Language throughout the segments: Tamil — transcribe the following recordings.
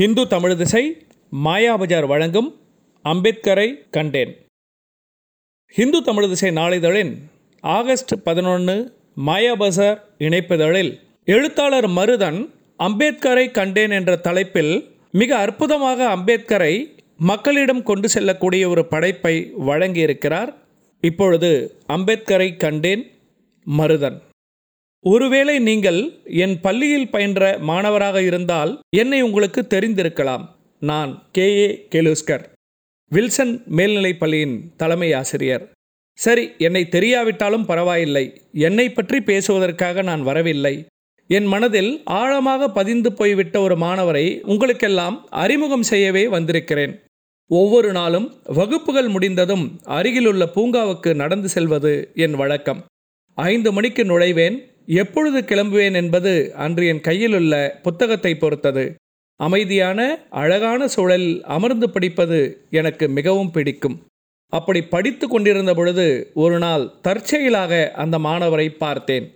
ஹிந்து தமிழ் திசை மாயாபஜார் வழங்கும் அம்பேத்கரை கண்டேன். ஹிந்து தமிழ் திசை நாளிதழின் ஆகஸ்ட் பதினொன்று மாயாபஜார் இணைப்பிதழில் எழுத்தாளர் மருதன் அம்பேத்கரை கண்டேன் என்ற தலைப்பில் மிக அற்புதமாக அம்பேத்கரை மக்களிடம் கொண்டு செல்லக்கூடிய ஒரு படைப்பை வழங்கியிருக்கிறார். இப்பொழுது அம்பேத்கரை கண்டேன் மருதன். ஒருவேளை நீங்கள் என் பள்ளியில் பயின்ற மாணவராக இருந்தால் என்னை உங்களுக்கு தெரிந்திருக்கலாம். நான் கே. ஏ. கெலுஸ்கர் வில்சன் மேல்நிலைப் பள்ளியின் தலைமை ஆசிரியர். சரி என்னை தெரியாவிட்டாலும் பரவாயில்லை. என்னை பற்றி பேசுவதற்காக நான் வரவில்லை. என் மனதில் ஆழமாக பதிந்து போய்விட்ட ஒரு மாணவரை உங்களுக்கெல்லாம் அறிமுகம் செய்யவே வந்திருக்கிறேன். ஒவ்வொரு நாளும் வகுப்புகள் முடிந்ததும் அருகிலுள்ள பூங்காவுக்கு நடந்து செல்வது என் வழக்கம். ஐந்து மணிக்கு நுழைவேன். எப்பொழுது கிளம்புவேன் என்பது அன்று என் கையிலுள்ள புத்தகத்தை பொறுத்தது. அமைதியான அழகான சூழலில் அமர்ந்து படிப்பது எனக்கு மிகவும் பிடிக்கும். அப்படி படித்து கொண்டிருந்த பொழுது ஒரு நாள் தற்செயலாக அந்த மாணவரை பார்த்தேன்.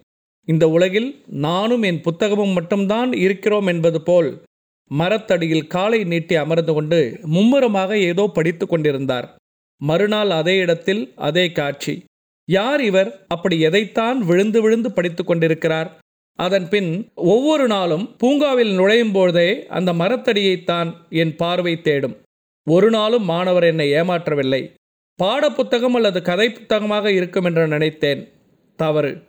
இந்த உலகில் நானும் என் புத்தகமும் மட்டும்தான் இருக்கிறோம் என்பது போல் மரத்தடியில் காலை நீட்டி அமர்ந்து கொண்டு மும்முரமாக ஏதோ படித்து கொண்டிருந்தார். மறுநாள் அதே இடத்தில் அதே காட்சி. யார் இவர்? அப்படி எதைத்தான் விழுந்து விழுந்து படித்து கொண்டிருக்கிறார்? அதன் பின் ஒவ்வொரு நாளும் பூங்காவில் நுழையும் போதே அந்த மரத்தடியைத்தான் என் பார்வை தேடும். ஒரு நாளும் மாணவர் என்னை ஏமாற்றவில்லை. பாடப்புத்தகம் அல்லது கதை புத்தகமாக இருக்கும் என்று நினைத்தேன். தவறு.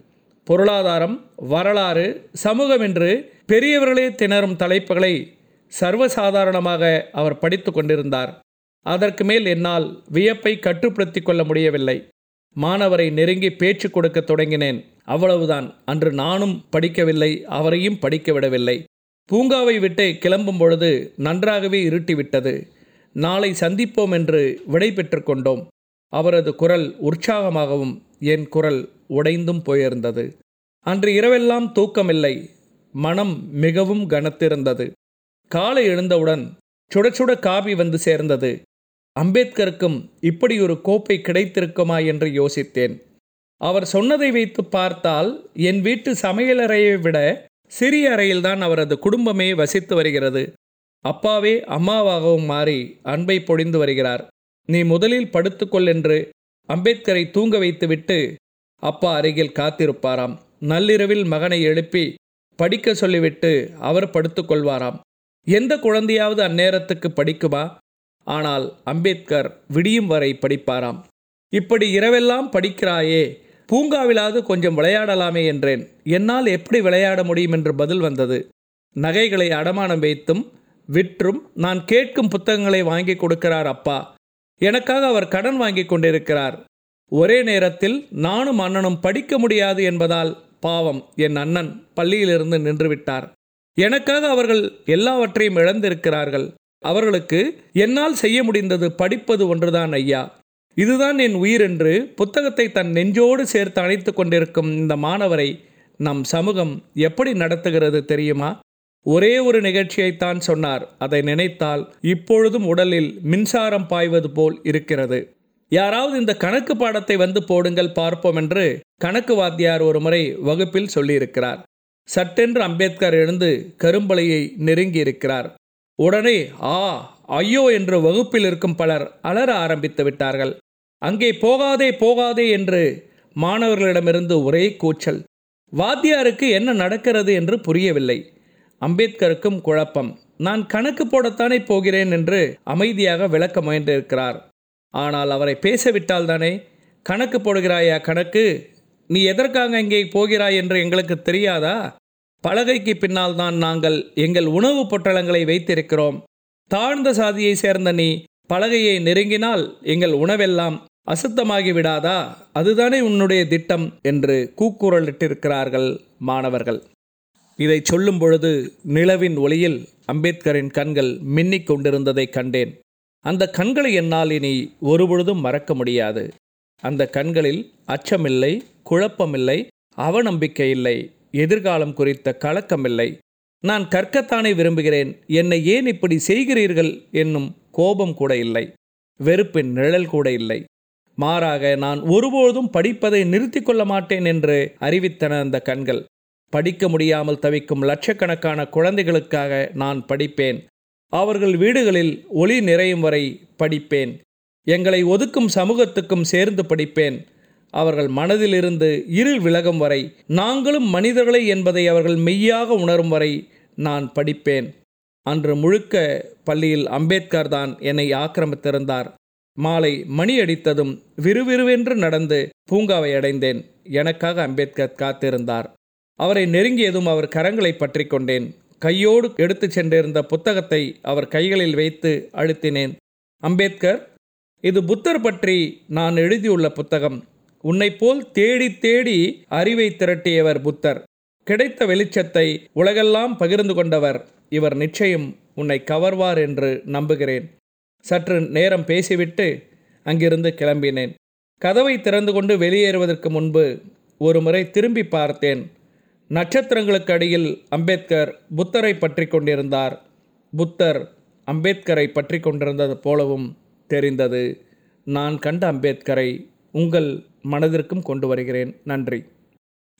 பொருளாதாரம் வரலாறு சமூகம் என்று பெரியவர்களே திணறும் தலைப்புகளை சர்வசாதாரணமாக அவர் படித்து கொண்டிருந்தார். அதற்கு மேல் என்னால் வியப்பை கட்டுப்படுத்தி கொள்ள முடியவில்லை. மாணவரை நெருங்கி பேச்சு கொடுக்க தொடங்கினேன். அவ்வளவுதான். அன்று நானும் படிக்கவில்லை அவரையும் படிக்க விடவில்லை. பூங்காவை விட்டு கிளம்பும் பொழுது நன்றாகவே இருட்டிவிட்டது. நாளை சந்திப்போம் என்று விடை பெற்றுக்கொண்டோம் அவரது குரல் உற்சாகமாகவும் என் குரல் உடைந்தும் போயிருந்தது. அன்று இரவெல்லாம் தூக்கமில்லை. மனம் மிகவும் கனத்திருந்தது. காலை எழுந்தவுடன் சுட சுட காபி வந்து சேர்ந்தது. அம்பேத்கருக்கும் இப்படி ஒரு கோப்பை கிடைத்திருக்குமா என்று யோசித்தேன். அவர் சொன்னதை வைத்து பார்த்தால் என் வீட்டு சமையலறையை விட சிறிய அறையில்தான் அவரது குடும்பமே வசித்து வருகிறது. அப்பாவே அம்மாவாகவும் மாறி அன்பை பொழிந்து வருகிறார். நீ முதலில் படுத்துக்கொள் என்று அம்பேத்கரை தூங்க வைத்துவிட்டு அப்பா அருகில் காத்திருப்பாராம். நள்ளிரவில் மகனை எழுப்பி படிக்க சொல்லிவிட்டு அவர் படுத்துக்கொள்வாராம். எந்த குழந்தையாவது அந்நேரத்துக்கு படிக்குமா? ஆனால் அம்பேத்கர் விடியும் வரை படிப்பாராம். இப்படி இரவெல்லாம் படிக்கிறாயே பூங்காவிலாவது கொஞ்சம் விளையாடலாமே என்றேன். என்னால் எப்படி விளையாட முடியும்? என்று பதில் வந்தது. நகைகளை அடமானம் வைத்தும் விற்றும் நான் கேட்கும் புத்தகங்களை வாங்கி கொடுக்கிறார் அப்பா. எனக்காக அவர் கடன் வாங்கி கொண்டிருக்கிறார். ஒரே நேரத்தில் நானும் அண்ணனும் படிக்க முடியாது என்பதால் பாவம் என் அண்ணன் பள்ளியிலிருந்து நின்றுவிட்டார். எனக்காக அவர்கள் எல்லாவற்றையும் இழந்திருக்கிறார்கள். அவர்களுக்கு என்னால் செய்ய முடிந்தது படிப்பது ஒன்றுதான் ஐயா. இதுதான் என் உயிர் என்று புத்தகத்தை தன் நெஞ்சோடு சேர்த்து அணைத்து கொண்டிருக்கும் இந்த மாணவரை நம் சமூகம் எப்படி நடத்துகிறது தெரியுமா? ஒரே ஒரு நிகழ்ச்சியைத்தான் சொன்னார். அதை நினைத்தால் இப்பொழுதும் உடலில் மின்சாரம் பாய்வது போல் இருக்கிறது. யாராவது இந்த கணக்கு பாடத்தை வந்து போடுங்கள் பார்ப்போம் என்று கணக்கு வாத்தியார் ஒரு முறை வகுப்பில் சொல்லியிருக்கிறார். சட்டென்று அம்பேத்கர் எழுந்து கரும்பலையை நெருங்கியிருக்கிறார். உடனே ஆ ஐயோ என்று வகுப்பில் இருக்கும் பலர் அலற ஆரம்பித்து விட்டார்கள். அங்கே போகாதே போகாதே என்று மாணவர்களிடமிருந்து ஒரே கூச்சல். வாத்தியாருக்கு என்ன நடக்கிறது என்று புரியவில்லை. அம்பேத்கருக்கும் குழப்பம். நான் கணக்கு போடத்தானே போகிறேன் என்று அமைதியாக விளக்க முயன்றிருக்கிறார். ஆனால் அவரை பேசவிட்டால் தானே? கணக்கு போடுகிறாயா கணக்கு? நீ எதற்காக இங்கே போகிறாய் என்று எங்களுக்கு தெரியாதா? பலகைக்கு பின்னால் தான் நாங்கள் எங்கள் உணவு பொட்டலங்களை வைத்திருக்கிறோம். தாழ்ந்த சாதியை சேர்ந்த நீ பலகையை நெருங்கினால் எங்கள் உணவெல்லாம் அசுத்தமாகி விடாதா? அதுதானே உன்னுடைய திட்டம் என்று கூக்குரலிட்டிருக்கிறார்கள் மாணவர்கள். இதை சொல்லும் பொழுது நிலவின் ஒளியில் அம்பேத்கரின் கண்கள் மின்னிக் கொண்டிருந்ததை கண்டேன். அந்த கண்களை என்னால் இனி ஒருபொழுதும் மறக்க முடியாது. அந்த கண்களில் அச்சமில்லை குழப்பமில்லை அவநம்பிக்கை இல்லை எதிர்காலம் குறித்த கலக்கமில்லை. நான் கற்கத்தானே விரும்புகிறேன். என்னை ஏன் இப்படி செய்கிறீர்கள்? என்னும் கோபம் கூட இல்லை. வெறுப்பின் நிழல் கூட இல்லை. மாறாக நான் ஒருபோதும் படிப்பதை நிறுத்தி கொள்ள மாட்டேன் என்று அறிவித்தன அந்த கண்கள். படிக்க முடியாமல் தவிக்கும் லட்சக்கணக்கான குழந்தைகளுக்காக நான் படிப்பேன். அவர்கள் வீடுகளில் ஒளி நிறையும் வரை படிப்பேன். எங்களை ஒதுக்கும் சமூகத்துக்கும் சேர்ந்து படிப்பேன். அவர்கள் மனதிலிருந்து இருள் விலகும் வரை நாங்களும் மனிதர்களை என்பதை அவர்கள் மெய்யாக உணரும் வரை நான் படிப்பேன். அன்று முழுக்க பள்ளியில் அம்பேத்கர் தான் என்னை ஆக்கிரமித்திருந்தார். மாலை மணி அடித்ததும் விறுவிறுவென்று நடந்து பூங்காவை அடைந்தேன். எனக்காக அம்பேத்கர் காத்திருந்தார். அவரை நெருங்கியதும் அவர் கரங்களை பற்றி கொண்டேன். கையோடு எடுத்துச் சென்றிருந்த புத்தகத்தை அவர் கைகளில் வைத்து அழுத்தினேன். அம்பேத்கர் இது புத்தர் பற்றி நான் எழுதியுள்ள புத்தகம். உன்னைப் போல் தேடி தேடி அறிவை திரட்டியவர் புத்தர். கிடைத்த வெளிச்சத்தை உலகெல்லாம் பகிர்ந்து கொண்டவர். இவர் நிச்சயம் உன்னை கவர்வார் என்று நம்புகிறேன். சற்று நேரம் பேசிவிட்டு அங்கிருந்து கிளம்பினேன். கதவை திறந்து கொண்டு வெளியேறுவதற்கு முன்பு ஒரு முறை திரும்பி பார்த்தேன். நட்சத்திரங்களுக்கு அடியில் அம்பேத்கர் புத்தரை பற்றி கொண்டிருந்தார். புத்தர் அம்பேத்கரை பற்றி கொண்டிருந்தது போலவும் தெரிந்தது. நான் கண்ட அம்பேத்கரை உங்கள் மனதிற்கும் கொண்டு வருகிறேன். நன்றி.